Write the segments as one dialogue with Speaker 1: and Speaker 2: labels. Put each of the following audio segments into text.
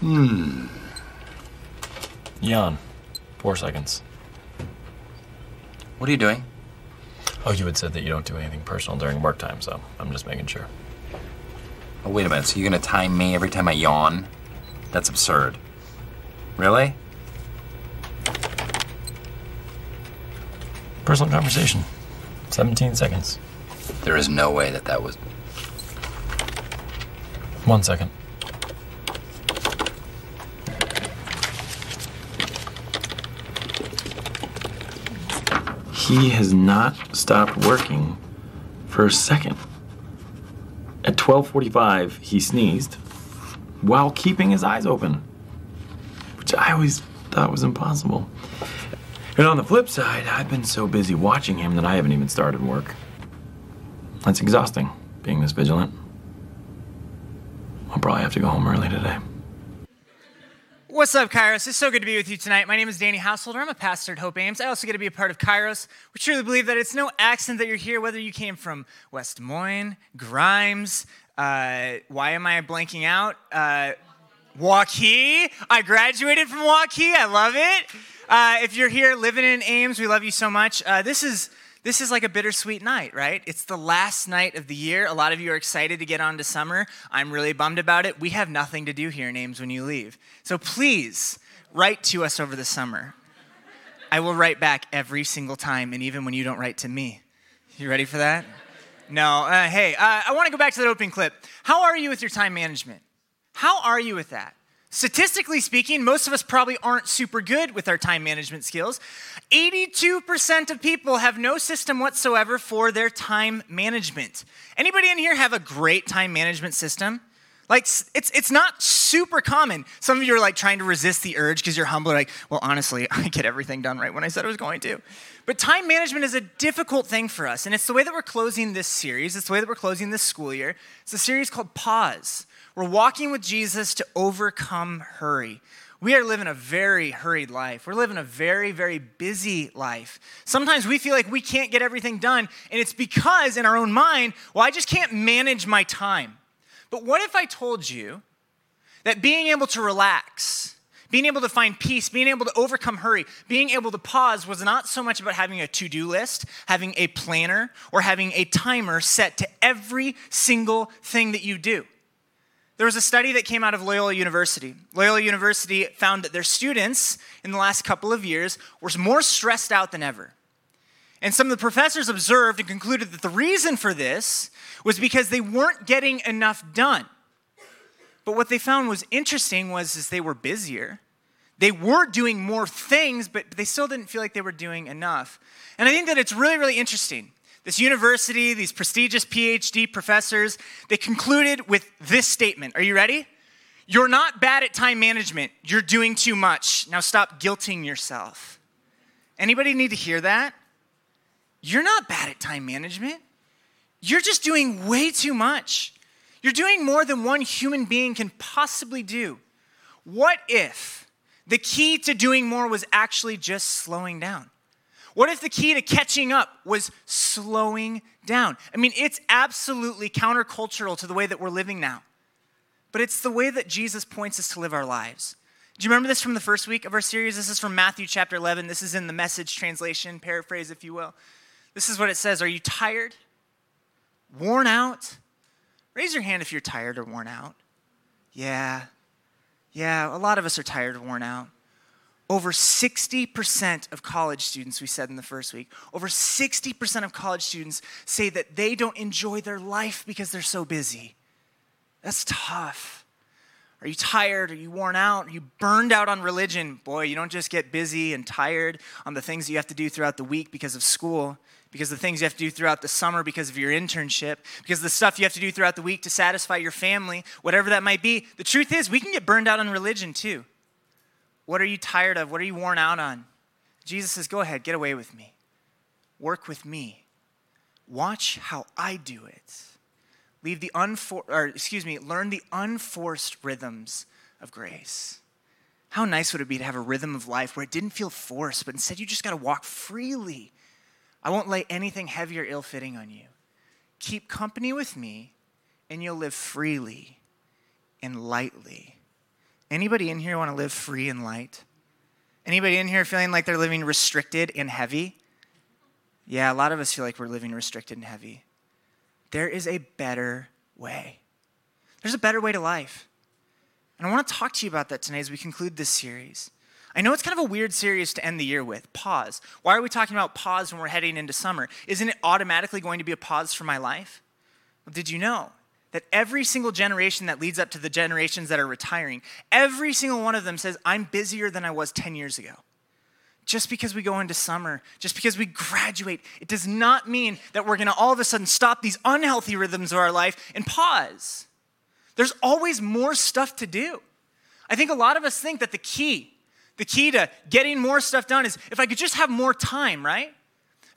Speaker 1: Hmm. Yawn. Four seconds.
Speaker 2: What are you doing?
Speaker 1: Oh, you had said that you don't do anything personal during work time, so I'm just making sure.
Speaker 2: Oh, wait a minute. So you're gonna time me every time I yawn? That's absurd. Really?
Speaker 1: Personal conversation. 17 seconds.
Speaker 2: There is no way that that was.
Speaker 1: One second. He has not stopped working for a second. At 12:45, he sneezed while keeping his eyes open, which I always thought was impossible. And on the flip side, I've been so busy watching him that I haven't even started work. That's exhausting, being this vigilant. I'll probably have to go home early today.
Speaker 3: What's up, Kairos? It's so good to be with you tonight. My name is Danny Householder. I'm a pastor at Hope Ames. I also get to be a part of Kairos. We truly believe that it's no accident that you're here, whether you came from West Des Moines, Grimes, uh, why am I blanking out? Uh, Waukee. I graduated from Waukee. I love it. Uh, if you're here living in Ames, we love you so much. Uh, this is this is like a bittersweet night, right? It's the last night of the year. A lot of you are excited to get on to summer. I'm really bummed about it. We have nothing to do here in Ames, when you leave. So please write to us over the summer. I will write back every single time, and even when you don't write to me. You ready for that? No. Uh, hey, uh, I want to go back to that opening clip. How are you with your time management? How are you with that? Statistically speaking, most of us probably aren't super good with our time management skills. 82% of people have no system whatsoever for their time management. Anybody in here have a great time management system? Like it's it's not super common. Some of you are like trying to resist the urge because you're humble. Like, well, honestly, I get everything done right when I said I was going to. But time management is a difficult thing for us, and it's the way that we're closing this series. It's the way that we're closing this school year. It's a series called Pause. We're walking with Jesus to overcome hurry. We are living a very hurried life. We're living a very, very busy life. Sometimes we feel like we can't get everything done, and it's because in our own mind, well, I just can't manage my time. But what if I told you that being able to relax, being able to find peace, being able to overcome hurry, being able to pause was not so much about having a to do list, having a planner, or having a timer set to every single thing that you do? There was a study that came out of Loyola University. Loyola University found that their students in the last couple of years were more stressed out than ever. And some of the professors observed and concluded that the reason for this was because they weren't getting enough done. But what they found was interesting was is they were busier. They were doing more things, but they still didn't feel like they were doing enough. And I think that it's really, really interesting. This university, these prestigious PhD professors, they concluded with this statement. Are you ready? You're not bad at time management. You're doing too much. Now stop guilting yourself. Anybody need to hear that? You're not bad at time management. You're just doing way too much. You're doing more than one human being can possibly do. What if the key to doing more was actually just slowing down? What if the key to catching up was slowing down? I mean, it's absolutely countercultural to the way that we're living now, but it's the way that Jesus points us to live our lives. Do you remember this from the first week of our series? This is from Matthew chapter 11. This is in the message translation, paraphrase, if you will. This is what it says Are you tired? Worn out? Raise your hand if you're tired or worn out. Yeah. Yeah, a lot of us are tired or worn out. Over 60% of college students, we said in the first week, over 60% of college students say that they don't enjoy their life because they're so busy. That's tough. Are you tired? Are you worn out? Are you burned out on religion? Boy, you don't just get busy and tired on the things you have to do throughout the week because of school, because the things you have to do throughout the summer because of your internship, because the stuff you have to do throughout the week to satisfy your family, whatever that might be. The truth is, we can get burned out on religion too. What are you tired of? What are you worn out on? Jesus says, Go ahead, get away with me. Work with me. Watch how I do it. Leave the unfor- or excuse me, learn the unforced rhythms of grace. How nice would it be to have a rhythm of life where it didn't feel forced, but instead you just got to walk freely? I won't lay anything heavy or ill fitting on you. Keep company with me, and you'll live freely and lightly Anybody in here want to live free and light? Anybody in here feeling like they're living restricted and heavy? Yeah, a lot of us feel like we're living restricted and heavy. There is a better way. There's a better way to life. And I want to talk to you about that tonight as we conclude this series. I know it's kind of a weird series to end the year with pause. Why are we talking about pause when we're heading into summer? Isn't it automatically going to be a pause for my life? Well, did you know that every single generation that leads up to the generations that are retiring, every single one of them says, I'm busier than I was 10 years ago? Just because we go into summer, just because we graduate, it does not mean that we're gonna all of a sudden stop these unhealthy rhythms of our life and pause. There's always more stuff to do. I think a lot of us think that the key, the key to getting more stuff done is if I could just have more time, right?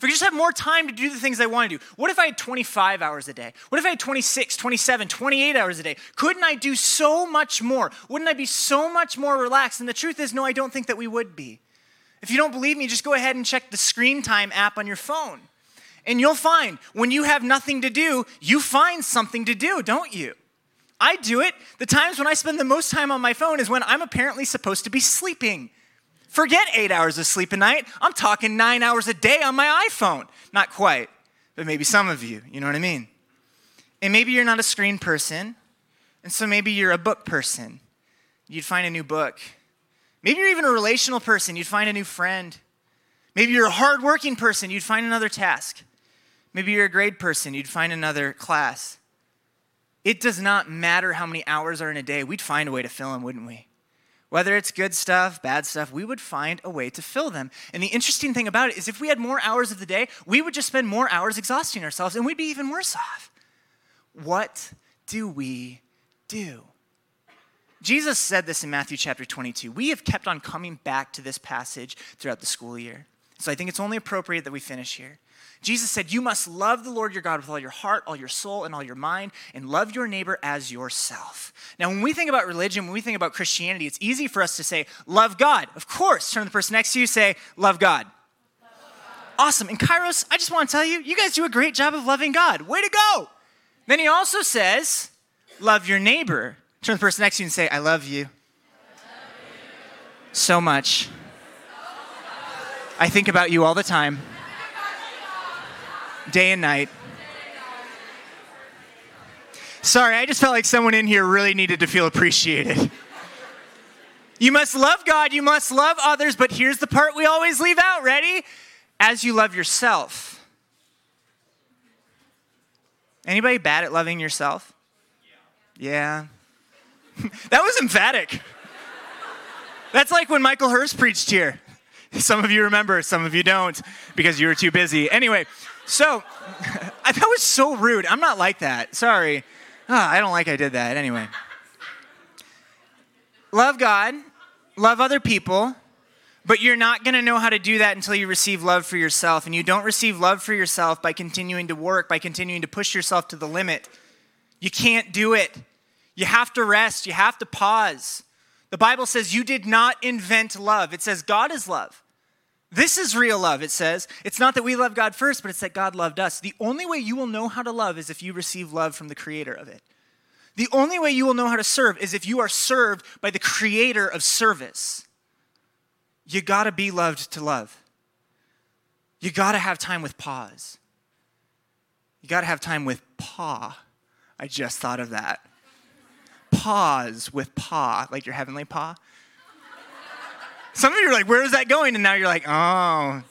Speaker 3: If we could just have more time to do the things I want to do. What if I had 25 hours a day? What if I had 26, 27, 28 hours a day? Couldn't I do so much more? Wouldn't I be so much more relaxed? And the truth is, no, I don't think that we would be. If you don't believe me, just go ahead and check the screen time app on your phone. And you'll find when you have nothing to do, you find something to do, don't you? I do it. The times when I spend the most time on my phone is when I'm apparently supposed to be sleeping. Forget eight hours of sleep a night. I'm talking nine hours a day on my iPhone. Not quite, but maybe some of you, you know what I mean? And maybe you're not a screen person, and so maybe you're a book person. You'd find a new book. Maybe you're even a relational person. You'd find a new friend. Maybe you're a hardworking person. You'd find another task. Maybe you're a grade person. You'd find another class. It does not matter how many hours are in a day, we'd find a way to fill them, wouldn't we? Whether it's good stuff, bad stuff, we would find a way to fill them. And the interesting thing about it is, if we had more hours of the day, we would just spend more hours exhausting ourselves and we'd be even worse off. What do we do? Jesus said this in Matthew chapter 22. We have kept on coming back to this passage throughout the school year. So I think it's only appropriate that we finish here. Jesus said, You must love the Lord your God with all your heart, all your soul, and all your mind, and love your neighbor as yourself. Now, when we think about religion, when we think about Christianity, it's easy for us to say, Love God. Of course. Turn to the person next to you, say, Love God. Awesome. And Kairos, I just want to tell you, you guys do a great job of loving God. Way to go. Then he also says, Love your neighbor. Turn to the person next to you and say, I love you. So much. I think about you all the time day and night. Sorry, I just felt like someone in here really needed to feel appreciated. You must love God, you must love others, but here's the part we always leave out. Ready? As you love yourself. Anybody bad at loving yourself? Yeah. that was emphatic. That's like when Michael Hurst preached here. Some of you remember, some of you don't, because you were too busy. Anyway, so, that was so rude. I'm not like that. Sorry. Oh, I don't like I did that. Anyway. Love God, love other people, but you're not going to know how to do that until you receive love for yourself. And you don't receive love for yourself by continuing to work, by continuing to push yourself to the limit. You can't do it. You have to rest, you have to pause. The Bible says you did not invent love, it says God is love. This is real love, it says. It's not that we love God first, but it's that God loved us. The only way you will know how to love is if you receive love from the creator of it. The only way you will know how to serve is if you are served by the creator of service. You gotta be loved to love. You gotta have time with pause. You gotta have time with paw. I just thought of that. Pause with paw, like your heavenly paw. Some of you are like, where is that going? And now you're like, oh.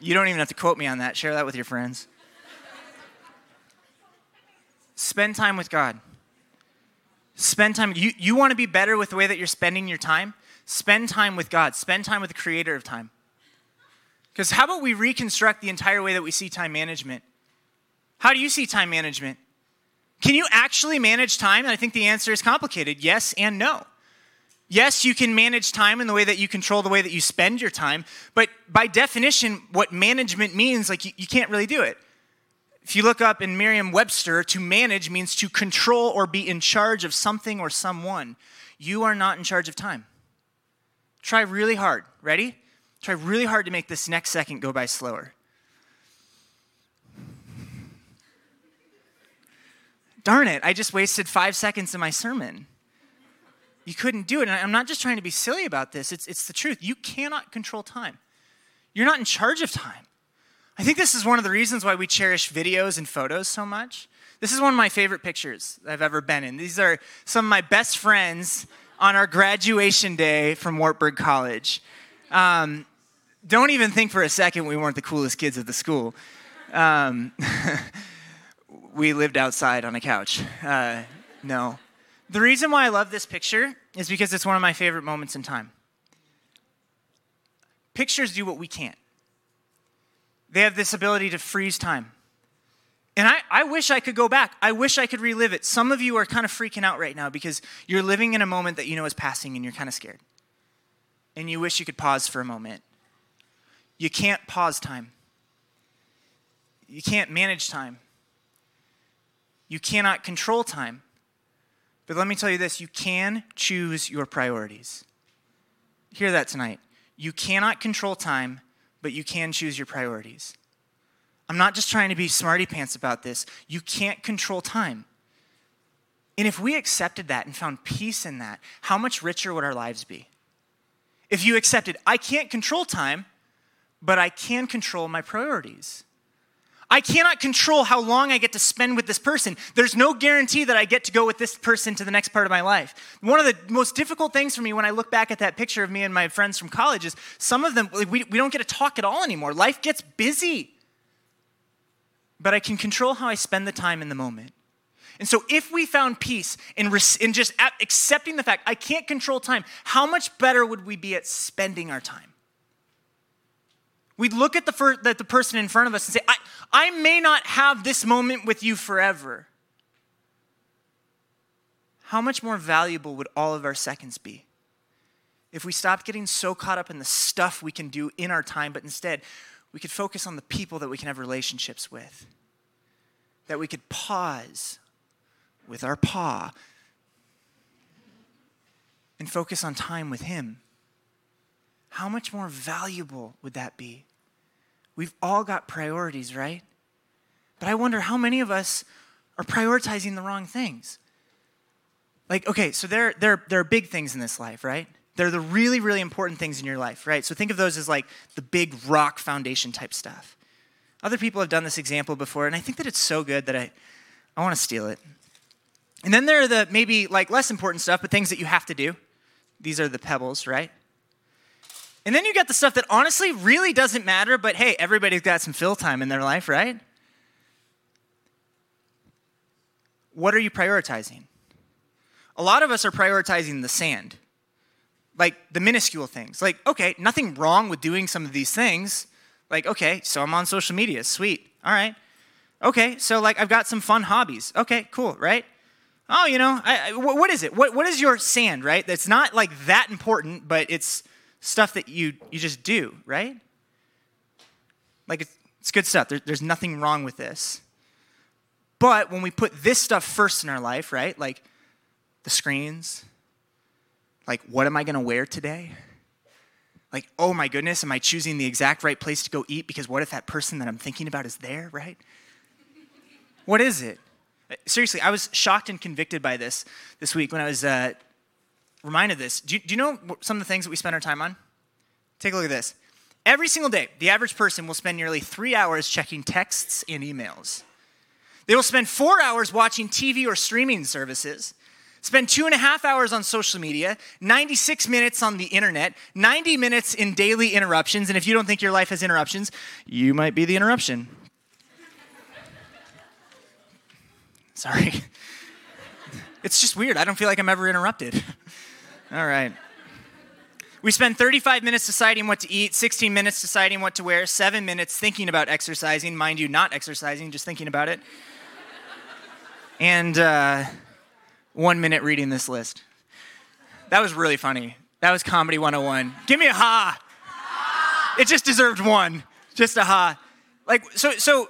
Speaker 3: You don't even have to quote me on that. Share that with your friends. Spend time with God. Spend time. You, you want to be better with the way that you're spending your time? Spend time with God. Spend time with the creator of time. Because how about we reconstruct the entire way that we see time management? How do you see time management? Can you actually manage time? And I think the answer is complicated yes and no. Yes, you can manage time in the way that you control the way that you spend your time, but by definition, what management means, like you, you can't really do it. If you look up in Merriam Webster, to manage means to control or be in charge of something or someone. You are not in charge of time. Try really hard. Ready? Try really hard to make this next second go by slower. Darn it, I just wasted five seconds of my sermon. You couldn't do it. And I'm not just trying to be silly about this, it's, it's the truth. You cannot control time, you're not in charge of time. I think this is one of the reasons why we cherish videos and photos so much. This is one of my favorite pictures I've ever been in. These are some of my best friends on our graduation day from Wartburg College. Um, don't even think for a second we weren't the coolest kids at the school. Um, we lived outside on a couch. Uh, no. The reason why I love this picture is because it's one of my favorite moments in time. Pictures do what we can't, they have this ability to freeze time. And I, I wish I could go back. I wish I could relive it. Some of you are kind of freaking out right now because you're living in a moment that you know is passing and you're kind of scared. And you wish you could pause for a moment. You can't pause time, you can't manage time, you cannot control time. But let me tell you this you can choose your priorities. Hear that tonight. You cannot control time, but you can choose your priorities. I'm not just trying to be smarty pants about this. You can't control time. And if we accepted that and found peace in that, how much richer would our lives be? If you accepted, I can't control time, but I can control my priorities. I cannot control how long I get to spend with this person. There's no guarantee that I get to go with this person to the next part of my life. One of the most difficult things for me when I look back at that picture of me and my friends from college is some of them, we, we don't get to talk at all anymore. Life gets busy but I can control how I spend the time in the moment. And so, if we found peace in, in just accepting the fact I can't control time, how much better would we be at spending our time? We'd look at the, fir- the, the person in front of us and say, I, I may not have this moment with you forever. How much more valuable would all of our seconds be if we stopped getting so caught up in the stuff we can do in our time, but instead we could focus on the people that we can have relationships with. That we could pause with our paw and focus on time with Him. How much more valuable would that be? We've all got priorities, right? But I wonder how many of us are prioritizing the wrong things. Like, okay, so there, there, there are big things in this life, right? They're the really, really important things in your life, right? So think of those as like the big rock foundation type stuff. Other people have done this example before, and I think that it's so good that I, I want to steal it. And then there are the maybe like less important stuff, but things that you have to do. These are the pebbles, right? And then you got the stuff that honestly really doesn't matter, but hey, everybody's got some fill time in their life, right? What are you prioritizing? A lot of us are prioritizing the sand like the minuscule things. Like, okay, nothing wrong with doing some of these things. Like, okay, so I'm on social media. Sweet. All right. Okay, so like I've got some fun hobbies. Okay, cool, right? Oh, you know, I, I, what is it? What, what is your sand, right? That's not like that important, but it's stuff that you, you just do, right? Like, it's, it's good stuff. There, there's nothing wrong with this. But when we put this stuff first in our life, right? Like the screens, like, what am I going to wear today? Like, oh my goodness, am I choosing the exact right place to go eat? Because what if that person that I'm thinking about is there, right? What is it? Seriously, I was shocked and convicted by this this week when I was uh, reminded this. Do you, do you know some of the things that we spend our time on? Take a look at this. Every single day, the average person will spend nearly three hours checking texts and emails. They will spend four hours watching TV or streaming services. Spend two and a half hours on social media, 96 minutes on the internet, 90 minutes in daily interruptions. And if you don't think your life has interruptions, you might be the interruption. Sorry. It's just weird. I don't feel like I'm ever interrupted. All right. We spend 35 minutes deciding what to eat, 16 minutes deciding what to wear, 7 minutes thinking about exercising, mind you, not exercising, just thinking about it. And uh, one minute reading this list. That was really funny. That was Comedy 101. Give me a ha. It just deserved one. Just a ha. Like, so, so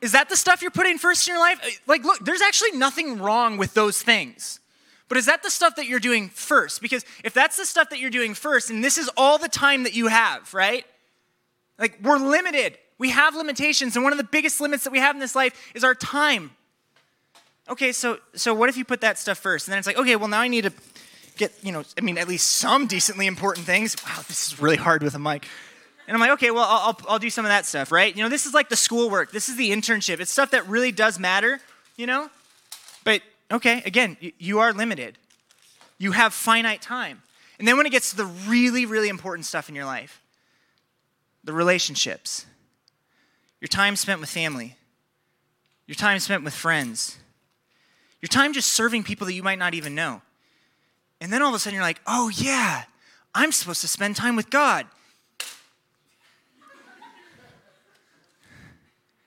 Speaker 3: is that the stuff you're putting first in your life? Like, look, there's actually nothing wrong with those things. But is that the stuff that you're doing first? Because if that's the stuff that you're doing first, and this is all the time that you have, right? Like, we're limited. We have limitations. And one of the biggest limits that we have in this life is our time okay, so so what if you put that stuff first? And then it's like, okay, well now I need to get, you know, I mean, at least some decently important things. Wow, this is really hard with a mic. And I'm like, okay, well, I'll, I'll, I'll do some of that stuff, right? You know, this is like the schoolwork. This is the internship. It's stuff that really does matter, you know? But, okay, again, you, are limited. You have finite time. And then when it gets to the really, really important stuff in your life, the relationships, your time spent with family, your time spent with friends, your time just serving people that you might not even know. And then all of a sudden you're like, oh yeah, I'm supposed to spend time with God.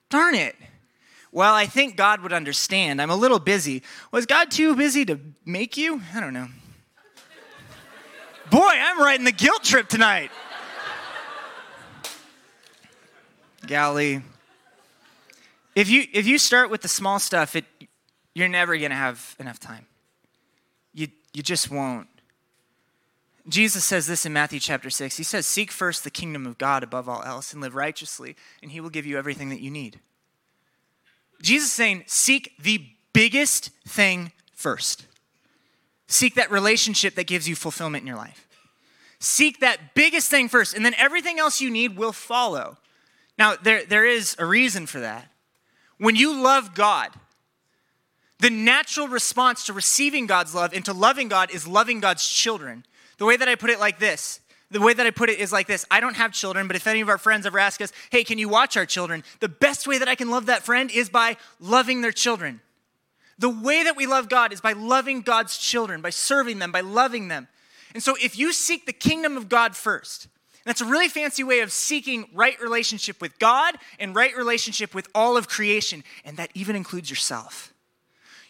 Speaker 3: Darn it. Well, I think God would understand. I'm a little busy. Was God too busy to make you? I don't know. Boy, I'm riding the guilt trip tonight. Galilee. If you if you start with the small stuff, it you're never gonna have enough time. You you just won't. Jesus says this in Matthew chapter 6. He says, Seek first the kingdom of God above all else and live righteously, and he will give you everything that you need. Jesus is saying, Seek the biggest thing first. Seek that relationship that gives you fulfillment in your life. Seek that biggest thing first, and then everything else you need will follow. Now, there, there is a reason for that. When you love God, the natural response to receiving God's love and to loving God is loving God's children. The way that I put it like this the way that I put it is like this I don't have children, but if any of our friends ever ask us, hey, can you watch our children? The best way that I can love that friend is by loving their children. The way that we love God is by loving God's children, by serving them, by loving them. And so if you seek the kingdom of God first, that's a really fancy way of seeking right relationship with God and right relationship with all of creation, and that even includes yourself.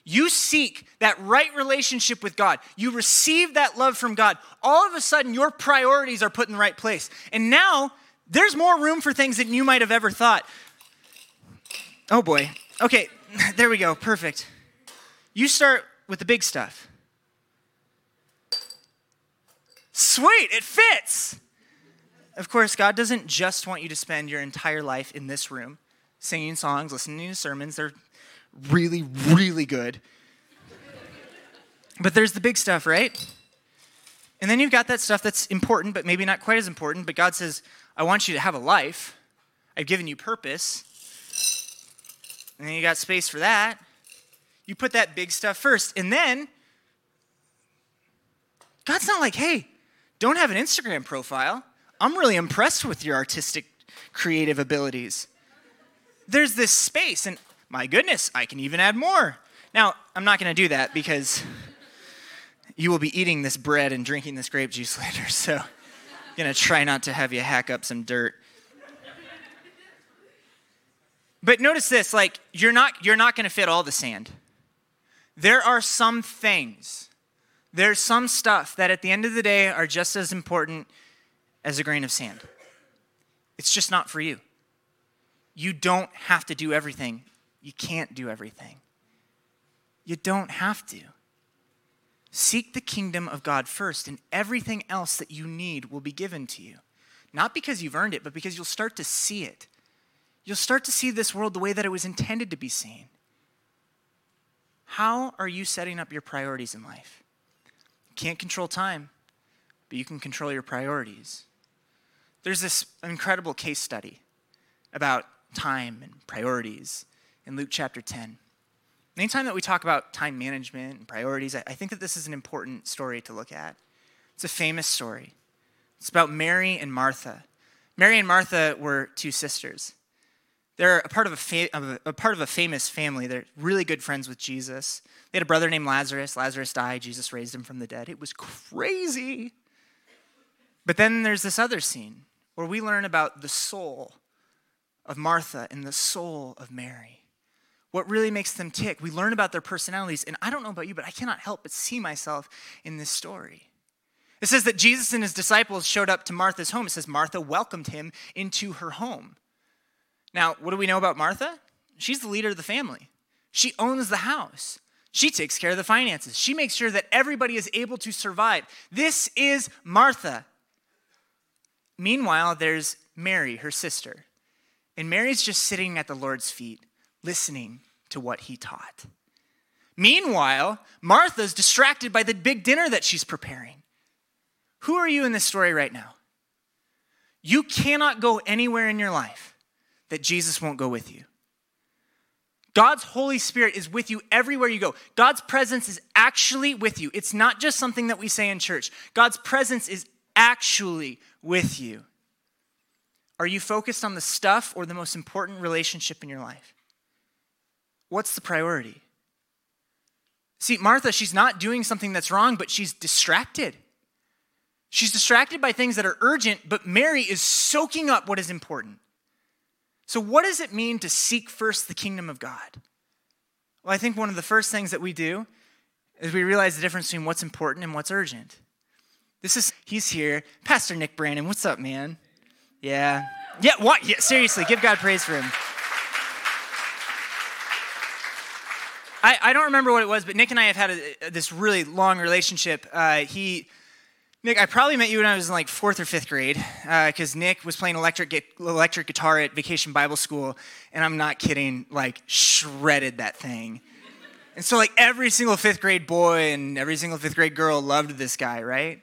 Speaker 3: You seek that right relationship with God. You receive that love from God. All of a sudden, your priorities are put in the right place. And now, there's more room for things than you might have ever thought. Oh boy. Okay, there we go. Perfect. You start with the big stuff. Sweet, it fits. Of course, God doesn't just want you to spend your entire life in this room singing songs, listening to sermons. They're really, really good. But there's the big stuff, right? And then you've got that stuff that's important, but maybe not quite as important. But God says, I want you to have a life. I've given you purpose. And then you got space for that. You put that big stuff first. And then, God's not like, hey, don't have an Instagram profile. I'm really impressed with your artistic, creative abilities. There's this space, and my goodness, I can even add more. Now, I'm not going to do that because you will be eating this bread and drinking this grape juice later, so I'm going to try not to have you hack up some dirt. But notice this, like you're not you're not going to fit all the sand. There are some things. There's some stuff that at the end of the day are just as important as a grain of sand. It's just not for you. You don't have to do everything. You can't do everything. You don't have to. Seek the kingdom of God first, and everything else that you need will be given to you. Not because you've earned it, but because you'll start to see it. You'll start to see this world the way that it was intended to be seen. How are you setting up your priorities in life? You can't control time, but you can control your priorities. There's this incredible case study about time and priorities in Luke chapter 10. Anytime that we talk about time management and priorities, I think that this is an important story to look at. It's a famous story. It's about Mary and Martha. Mary and Martha were two sisters. They're a part of a, fa- a, part of a famous family. They're really good friends with Jesus. They had a brother named Lazarus. Lazarus died. Jesus raised him from the dead. It was crazy. But then there's this other scene where we learn about the soul of Martha and the soul of Mary. What really makes them tick. We learn about their personalities, and I don't know about you, but I cannot help but see myself in this story. It says that Jesus and his disciples showed up to Martha's home. It says Martha welcomed him into her home. Now, what do we know about Martha? She's the leader of the family. She owns the house. She takes care of the finances. She makes sure that everybody is able to survive. This is Martha. Meanwhile, there's Mary, her sister. And Mary's just sitting at the Lord's feet, listening to what he taught. Meanwhile, Martha's distracted by the big dinner that she's preparing. Who are you in this story right now? You cannot go anywhere in your life that Jesus won't go with you. God's Holy Spirit is with you everywhere you go. God's presence is actually with you. It's not just something that we say in church. God's presence is actually with you. Are you focused on the stuff or the most important relationship in your life? What's the priority? See, Martha, she's not doing something that's wrong, but she's distracted. She's distracted by things that are urgent, but Mary is soaking up what is important. So, what does it mean to seek first the kingdom of God? Well, I think one of the first things that we do is we realize the difference between what's important and what's urgent. This is, he's here. Pastor Nick Brandon, what's up, man? Yeah. Yeah, what? Yeah, seriously, give God praise for him. I, I don't remember what it was, but Nick and I have had a, this really long relationship. Uh, he, Nick, I probably met you when I was in like fourth or fifth grade, because uh, Nick was playing electric electric guitar at Vacation Bible School, and I'm not kidding, like shredded that thing. And so, like every single fifth grade boy and every single fifth grade girl loved this guy, right?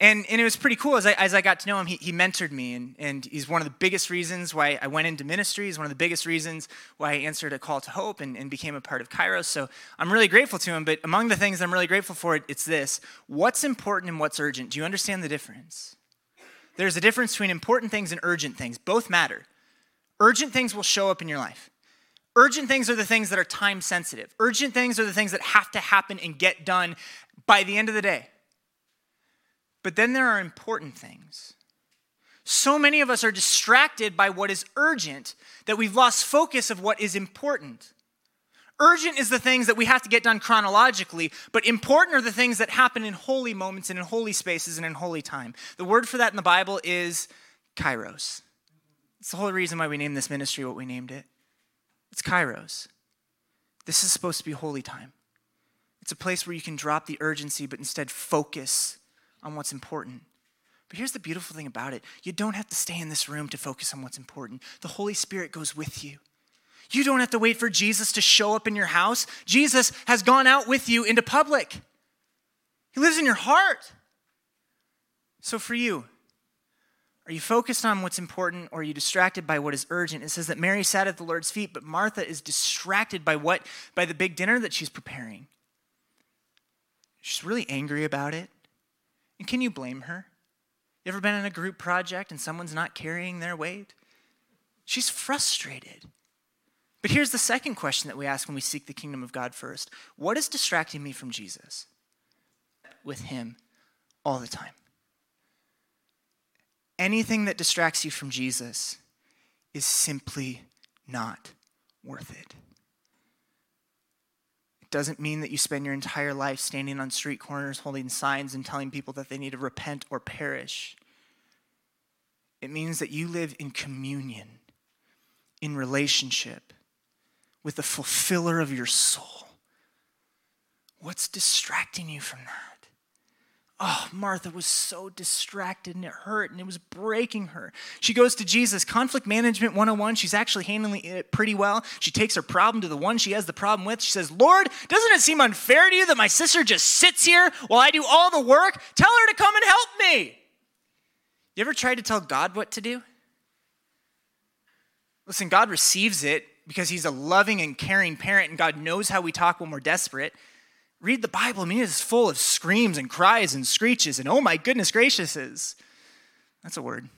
Speaker 3: And, and it was pretty cool as I, as I got to know him. He, he mentored me, and, and he's one of the biggest reasons why I went into ministry. He's one of the biggest reasons why I answered a call to hope and, and became a part of Kairos. So I'm really grateful to him. But among the things I'm really grateful for, it's this what's important and what's urgent? Do you understand the difference? There's a difference between important things and urgent things. Both matter. Urgent things will show up in your life. Urgent things are the things that are time sensitive. Urgent things are the things that have to happen and get done by the end of the day. But then there are important things. So many of us are distracted by what is urgent that we've lost focus of what is important. Urgent is the things that we have to get done chronologically, but important are the things that happen in holy moments and in holy spaces and in holy time. The word for that in the Bible is kairos. It's the whole reason why we named this ministry what we named it. It's kairos. This is supposed to be holy time. It's a place where you can drop the urgency, but instead focus on what's important. But here's the beautiful thing about it you don't have to stay in this room to focus on what's important. The Holy Spirit goes with you. You don't have to wait for Jesus to show up in your house. Jesus has gone out with you into public, He lives in your heart. So, for you, are you focused on what's important or are you distracted by what is urgent? It says that Mary sat at the Lord's feet, but Martha is distracted by what? By the big dinner that she's preparing. She's really angry about it. And can you blame her? You ever been in a group project and someone's not carrying their weight? She's frustrated. But here's the second question that we ask when we seek the kingdom of God first What is distracting me from Jesus? With Him all the time. Anything that distracts you from Jesus is simply not worth it doesn't mean that you spend your entire life standing on street corners holding signs and telling people that they need to repent or perish. It means that you live in communion, in relationship with the fulfiller of your soul. What's distracting you from that? Oh, Martha was so distracted and it hurt and it was breaking her. She goes to Jesus, conflict management 101. She's actually handling it pretty well. She takes her problem to the one she has the problem with. She says, Lord, doesn't it seem unfair to you that my sister just sits here while I do all the work? Tell her to come and help me. You ever tried to tell God what to do? Listen, God receives it because he's a loving and caring parent, and God knows how we talk when we're desperate read the Bible, I mean, it's full of screams and cries and screeches and oh my goodness gracious is. That's a word.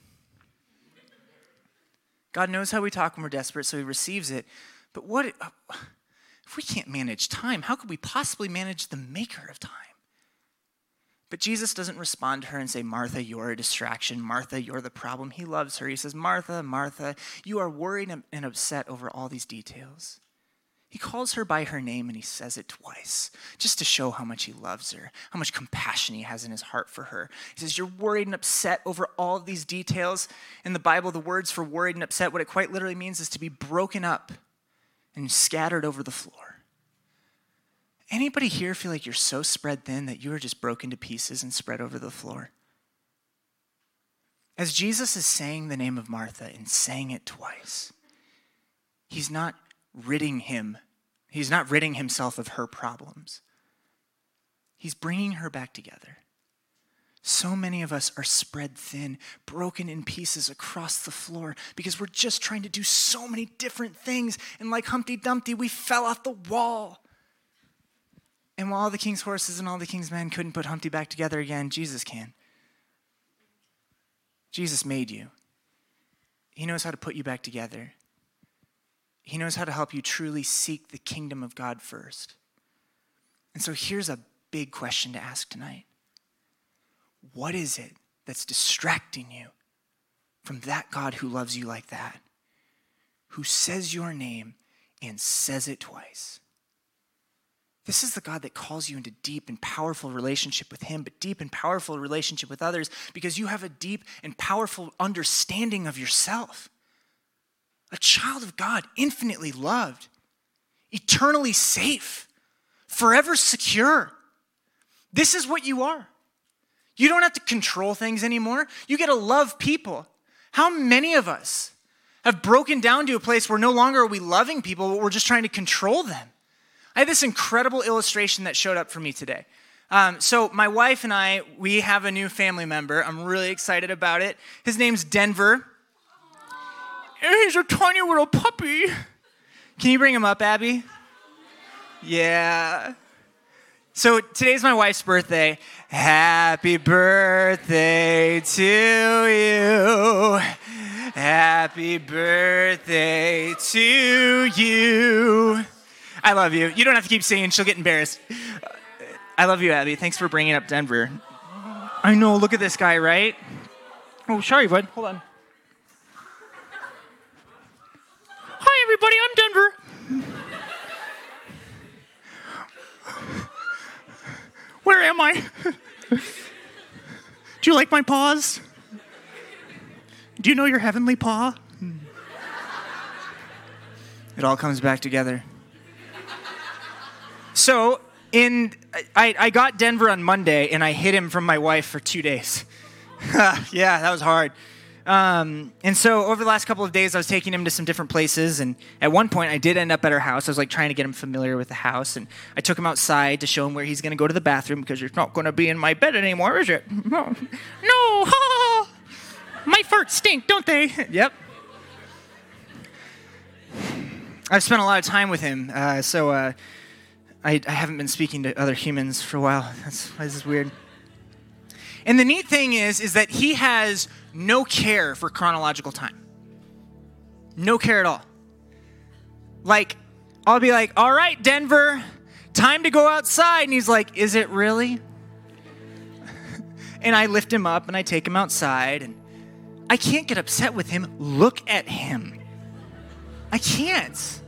Speaker 3: God knows how we talk when we're desperate, so he receives it. But what uh, if we can't manage time? How could we possibly manage the maker of time? But Jesus doesn't respond to her and say, Martha, you're a distraction. Martha, you're the problem. He loves her. He says, Martha, Martha, you are worried and upset over all these details. He calls her by her name and he says it twice, just to show how much he loves her, how much compassion he has in his heart for her. He says, You're worried and upset over all of these details. In the Bible, the words for worried and upset, what it quite literally means is to be broken up and scattered over the floor. Anybody here feel like you're so spread thin that you are just broken to pieces and spread over the floor? As Jesus is saying the name of Martha and saying it twice, he's not ridding him, He's not ridding himself of her problems. He's bringing her back together. So many of us are spread thin, broken in pieces across the floor because we're just trying to do so many different things. And like Humpty Dumpty, we fell off the wall. And while all the king's horses and all the king's men couldn't put Humpty back together again, Jesus can. Jesus made you. He knows how to put you back together. He knows how to help you truly seek the kingdom of God first. And so here's a big question to ask tonight What is it that's distracting you from that God who loves you like that, who says your name and says it twice? This is the God that calls you into deep and powerful relationship with Him, but deep and powerful relationship with others because you have a deep and powerful understanding of yourself. A child of God, infinitely loved, eternally safe, forever secure. This is what you are. You don't have to control things anymore. You get to love people. How many of us have broken down to a place where no longer are we loving people, but we're just trying to control them? I had this incredible illustration that showed up for me today. Um, so, my wife and I, we have a new family member. I'm really excited about it. His name's Denver. He's a tiny little puppy. Can you bring him up, Abby? Yeah. So, today's my wife's birthday. Happy birthday to you. Happy birthday to you. I love you. You don't have to keep singing, she'll get embarrassed. I love you, Abby. Thanks for bringing up Denver. I know, look at this guy, right? Oh, sorry, bud. Hold on. Everybody. I'm Denver. Where am I? Do you like my paws? Do you know your heavenly paw? It all comes back together. So, in I, I got Denver on Monday and I hid him from my wife for two days. yeah, that was hard. Um, and so over the last couple of days, I was taking him to some different places. And at one point, I did end up at her house. I was like trying to get him familiar with the house. And I took him outside to show him where he's going to go to the bathroom because you're not going to be in my bed anymore, is it? No. no. my farts stink, don't they? yep. I've spent a lot of time with him. Uh, so uh, I, I haven't been speaking to other humans for a while. That's why this is weird. And the neat thing is, is that he has no care for chronological time. No care at all. Like, I'll be like, all right, Denver, time to go outside. And he's like, is it really? and I lift him up and I take him outside. And I can't get upset with him. Look at him. I can't.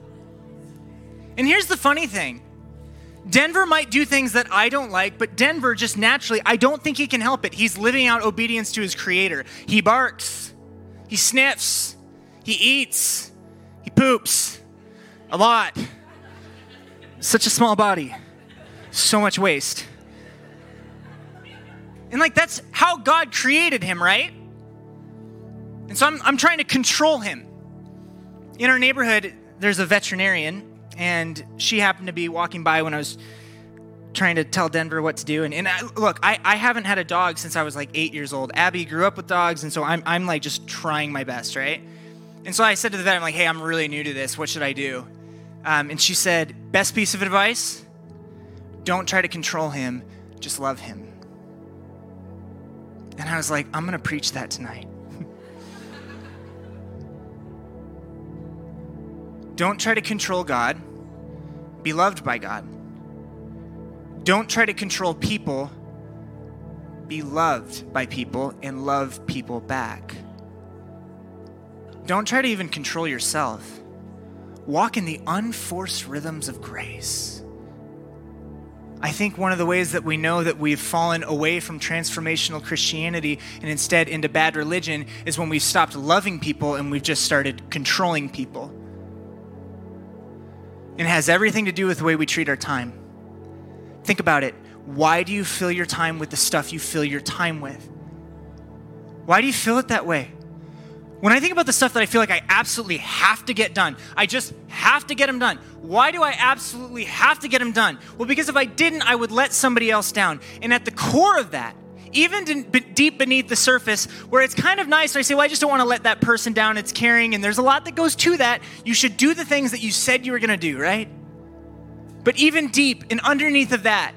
Speaker 3: And here's the funny thing Denver might do things that I don't like, but Denver just naturally, I don't think he can help it. He's living out obedience to his creator. He barks, he sniffs, he eats, he poops a lot. Such a small body, so much waste. And like, that's how God created him, right? And so I'm, I'm trying to control him. In our neighborhood, there's a veterinarian and she happened to be walking by when I was trying to tell Denver what to do. And, and I, look, I, I haven't had a dog since I was like eight years old. Abby grew up with dogs, and so I'm, I'm like just trying my best, right? And so I said to the vet, I'm like, hey, I'm really new to this. What should I do? Um, and she said, best piece of advice don't try to control him, just love him. And I was like, I'm going to preach that tonight. don't try to control God be loved by God. Don't try to control people. Be loved by people and love people back. Don't try to even control yourself. Walk in the unforced rhythms of grace. I think one of the ways that we know that we've fallen away from transformational Christianity and instead into bad religion is when we've stopped loving people and we've just started controlling people. And it has everything to do with the way we treat our time. Think about it. Why do you fill your time with the stuff you fill your time with? Why do you fill it that way? When I think about the stuff that I feel like I absolutely have to get done, I just have to get them done. Why do I absolutely have to get them done? Well, because if I didn't, I would let somebody else down. And at the core of that, even deep beneath the surface, where it's kind of nice, I say, well, I just don't want to let that person down. It's caring, and there's a lot that goes to that. You should do the things that you said you were going to do, right? But even deep and underneath of that,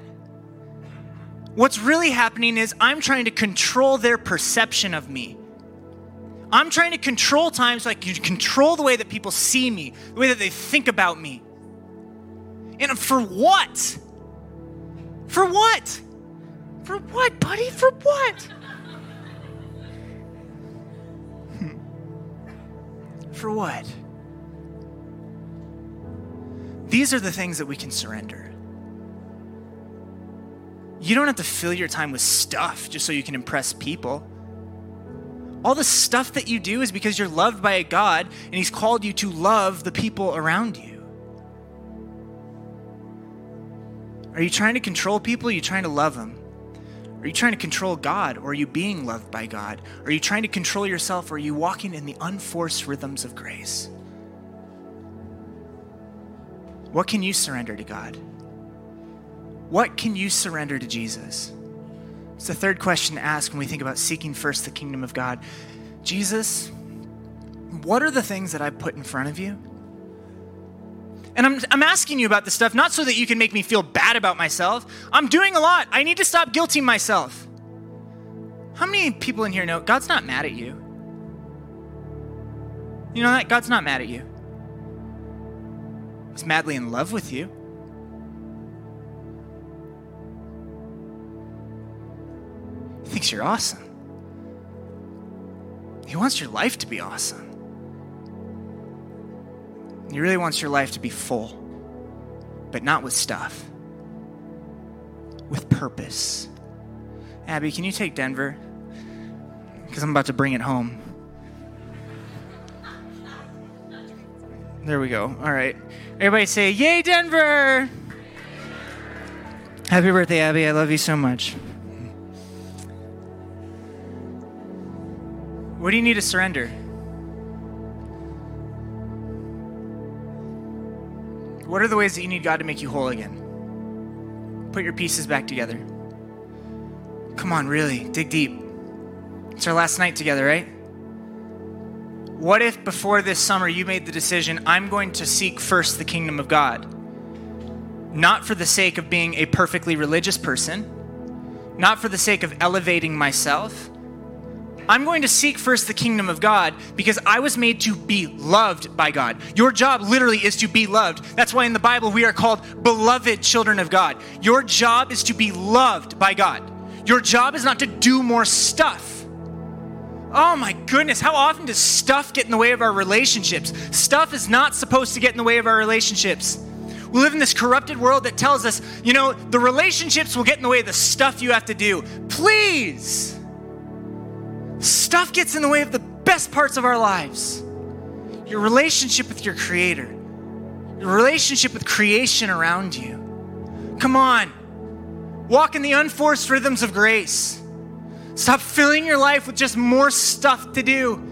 Speaker 3: what's really happening is I'm trying to control their perception of me. I'm trying to control time so I can control the way that people see me, the way that they think about me. And for what? For what? For what, buddy? For what? For what? These are the things that we can surrender. You don't have to fill your time with stuff just so you can impress people. All the stuff that you do is because you're loved by a God and He's called you to love the people around you. Are you trying to control people? Are you trying to love them? Are you trying to control God or are you being loved by God? Are you trying to control yourself or are you walking in the unforced rhythms of grace? What can you surrender to God? What can you surrender to Jesus? It's the third question to ask when we think about seeking first the kingdom of God. Jesus, what are the things that I put in front of you? And I'm, I'm asking you about this stuff not so that you can make me feel bad about myself. I'm doing a lot. I need to stop guilting myself. How many people in here know God's not mad at you? You know that? God's not mad at you. He's madly in love with you. He thinks you're awesome. He wants your life to be awesome. He really wants your life to be full, but not with stuff, with purpose. Abby, can you take Denver? Because I'm about to bring it home. There we go. All right. Everybody say, Yay, Denver! Happy birthday, Abby. I love you so much. What do you need to surrender? What are the ways that you need God to make you whole again? Put your pieces back together. Come on, really, dig deep. It's our last night together, right? What if before this summer you made the decision, I'm going to seek first the kingdom of God? Not for the sake of being a perfectly religious person, not for the sake of elevating myself, I'm going to seek first the kingdom of God because I was made to be loved by God. Your job literally is to be loved. That's why in the Bible we are called beloved children of God. Your job is to be loved by God. Your job is not to do more stuff. Oh my goodness, how often does stuff get in the way of our relationships? Stuff is not supposed to get in the way of our relationships. We live in this corrupted world that tells us, you know, the relationships will get in the way of the stuff you have to do. Please Stuff gets in the way of the best parts of our lives your relationship with your Creator, your relationship with creation around you. Come on, walk in the unforced rhythms of grace. Stop filling your life with just more stuff to do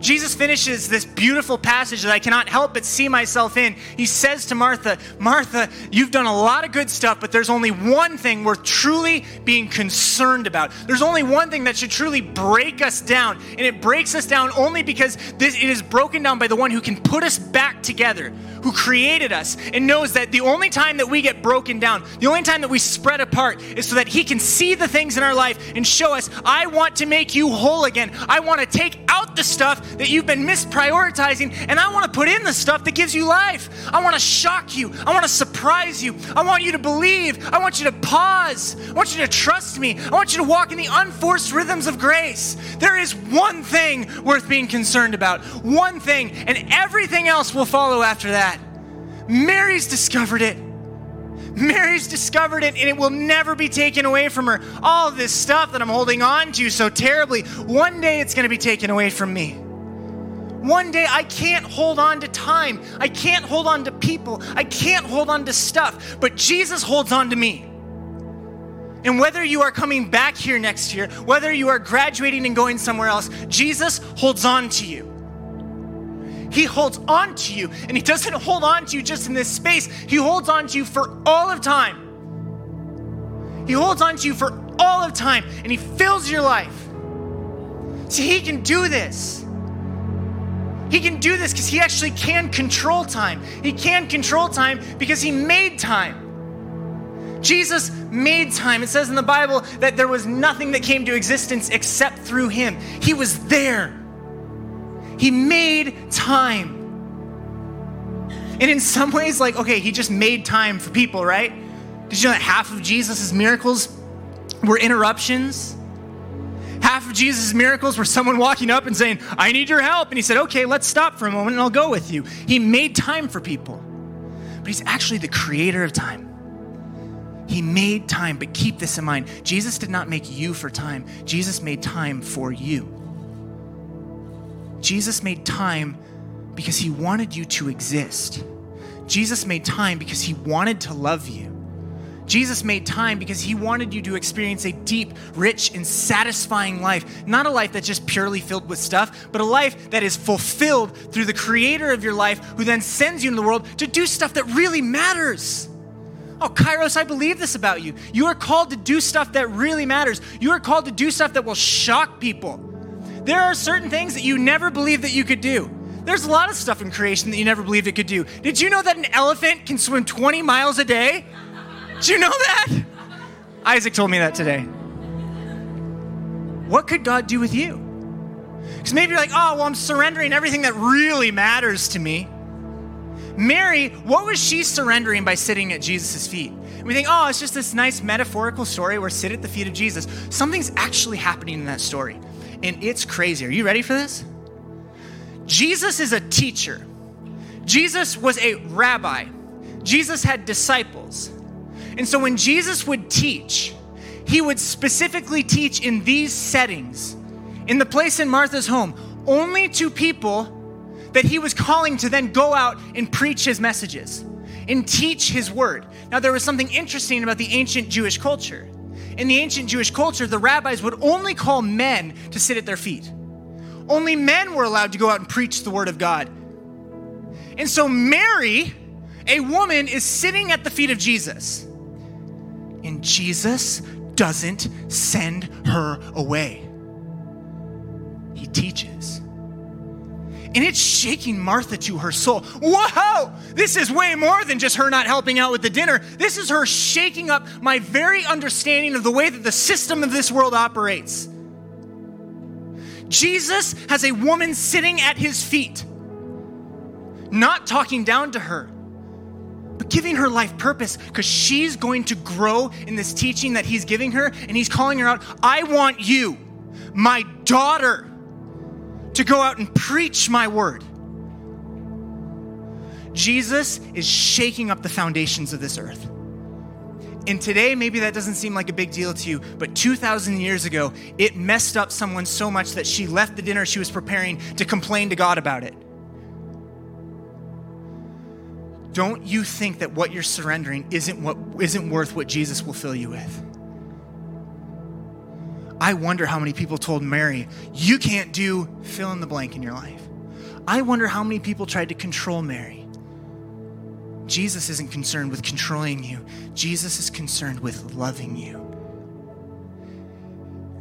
Speaker 3: Jesus finishes this beautiful passage that I cannot help but see myself in. He says to Martha, Martha, you've done a lot of good stuff, but there's only one thing worth truly being concerned about. There's only one thing that should truly break us down. And it breaks us down only because this, it is broken down by the one who can put us back together, who created us, and knows that the only time that we get broken down, the only time that we spread apart, is so that He can see the things in our life and show us, I want to make you whole again. I want to take out the stuff that you've been misprioritizing, and I want to put in the stuff that gives you life. I want to shock you. I want to surprise you. I want you to believe. I want you to pause. I want you to trust me. I want you to walk in the unforced rhythms of grace. There is one thing worth being concerned about, one thing, and everything else will follow after that. Mary's discovered it. Mary's discovered it and it will never be taken away from her. All this stuff that I'm holding on to so terribly, one day it's going to be taken away from me. One day I can't hold on to time. I can't hold on to people. I can't hold on to stuff. But Jesus holds on to me. And whether you are coming back here next year, whether you are graduating and going somewhere else, Jesus holds on to you. He holds on to you, and He doesn't hold on to you just in this space, He holds on to you for all of time. He holds on to you for all of time, and He fills your life. See, He can do this. He can do this because He actually can control time. He can control time because He made time. Jesus made time. It says in the Bible that there was nothing that came to existence except through Him. He was there. He made time. And in some ways, like, okay, he just made time for people, right? Did you know that half of Jesus' miracles were interruptions? Half of Jesus' miracles were someone walking up and saying, I need your help. And he said, okay, let's stop for a moment and I'll go with you. He made time for people. But he's actually the creator of time. He made time, but keep this in mind Jesus did not make you for time, Jesus made time for you. Jesus made time because he wanted you to exist. Jesus made time because he wanted to love you. Jesus made time because he wanted you to experience a deep, rich, and satisfying life. Not a life that's just purely filled with stuff, but a life that is fulfilled through the creator of your life who then sends you into the world to do stuff that really matters. Oh, Kairos, I believe this about you. You are called to do stuff that really matters. You are called to do stuff that will shock people. There are certain things that you never believed that you could do. There's a lot of stuff in creation that you never believed it could do. Did you know that an elephant can swim 20 miles a day? Did you know that? Isaac told me that today. What could God do with you? Because maybe you're like, oh, well, I'm surrendering everything that really matters to me. Mary, what was she surrendering by sitting at Jesus' feet? We think, oh, it's just this nice metaphorical story where sit at the feet of Jesus. Something's actually happening in that story and it's crazy. Are you ready for this? Jesus is a teacher. Jesus was a rabbi. Jesus had disciples. And so when Jesus would teach, he would specifically teach in these settings, in the place in Martha's home, only to people that he was calling to then go out and preach his messages and teach his word. Now, there was something interesting about the ancient Jewish culture. In the ancient Jewish culture, the rabbis would only call men to sit at their feet. Only men were allowed to go out and preach the word of God. And so Mary, a woman, is sitting at the feet of Jesus. And Jesus doesn't send her away, he teaches and it's shaking Martha to her soul. Whoa, this is way more than just her not helping out with the dinner. This is her shaking up my very understanding of the way that the system of this world operates. Jesus has a woman sitting at his feet, not talking down to her, giving her life purpose because she's going to grow in this teaching that he's giving her, and he's calling her out I want you, my daughter to go out and preach my word. Jesus is shaking up the foundations of this earth. And today, maybe that doesn't seem like a big deal to you, but 2,000 years ago, it messed up someone so much that she left the dinner she was preparing to complain to God about it. Don't you think that what you're surrendering isn't, what, isn't worth what Jesus will fill you with? I wonder how many people told Mary, You can't do fill in the blank in your life. I wonder how many people tried to control Mary. Jesus isn't concerned with controlling you, Jesus is concerned with loving you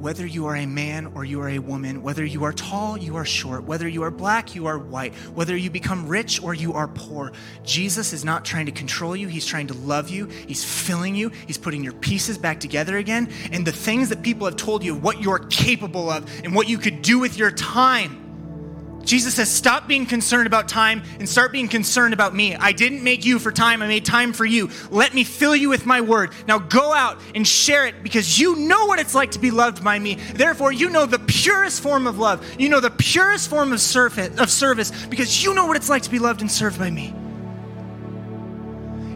Speaker 3: whether you are a man or you are a woman, whether you are tall, you are short, whether you are black, you are white, whether you become rich or you are poor, Jesus is not trying to control you. He's trying to love you. He's filling you. He's putting your pieces back together again. And the things that people have told you, what you're capable of and what you could do with your time, Jesus says, Stop being concerned about time and start being concerned about me. I didn't make you for time, I made time for you. Let me fill you with my word. Now go out and share it because you know what it's like to be loved by me. Therefore, you know the purest form of love. You know the purest form of service, of service because you know what it's like to be loved and served by me.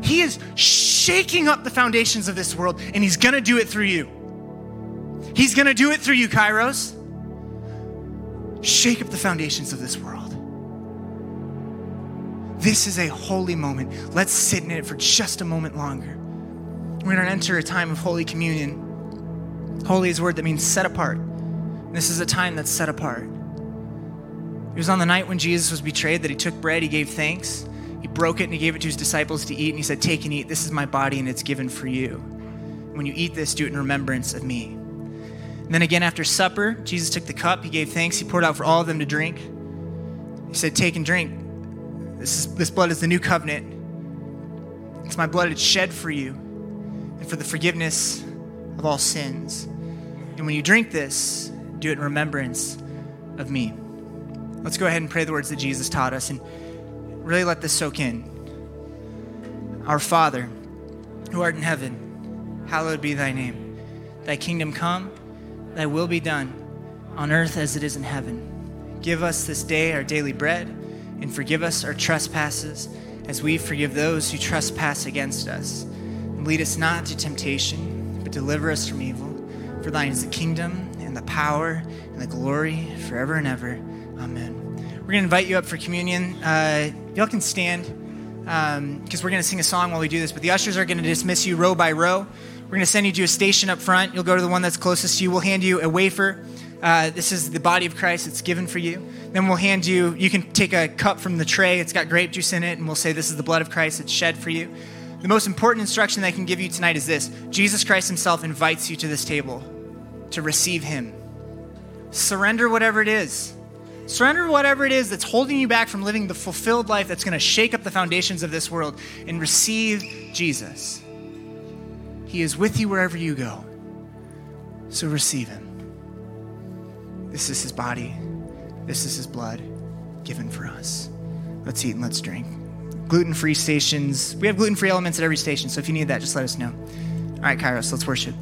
Speaker 3: He is shaking up the foundations of this world and he's to do it through you. He's to do it through you, Kairos shake up the foundations of this world. This is a holy moment. Let's sit in it for just a moment longer. We're going to enter a time of Holy Communion. Holy is a word that means set apart. This is a time that's set apart. It was on the night when Jesus was betrayed that he took bread, he gave thanks, he broke it, and he gave it to his disciples to eat. And he said, Take and eat. This is my body, and it's given for you. When you eat this, do it in remembrance of me. And then again, after supper, Jesus took the cup, he gave thanks, he poured out for all of them to drink. He said, Take and drink. This, is, this blood is the new covenant. It's my blood, it's shed for you and for the forgiveness of all sins. And when you drink this, do it in remembrance of me. Let's go ahead and pray the words that Jesus taught us and really let this soak in. Our Father, who art in heaven, hallowed be thy name. Thy kingdom come, thy will be done, on earth as it is in heaven. Give us this day our daily bread, and forgive us our trespasses as we forgive those who trespass against us. And lead us not into temptation, but deliver us from evil. For thine is the kingdom, and the power, and the glory forever and ever. Amen. We're going to invite you up for communion. Uh, y'all can stand because um, we're going to sing a song while we do this, but the ushers are going to dismiss you row by row. We're going to send you to a station up front. You'll go to the one that's closest to you. We'll hand you a wafer. Uh, this is the body of Christ. It's given for you. Then we'll hand you, you can take a cup from the tray. It's got grape juice in it, and we'll say, This is the blood of Christ. It's shed for you. The most important instruction that I can give you tonight is this Jesus Christ Himself invites you to this table to receive Him. Surrender whatever it is. Surrender whatever it is that's holding you back from living the fulfilled life that's going to shake up the foundations of this world and receive Jesus. He is with you wherever you go. So receive him. This is his body. This is his blood given for us. Let's eat and let's drink. Gluten free stations. We have gluten free elements at every station, so if you need that, just let us know. All right, Kairos, let's worship.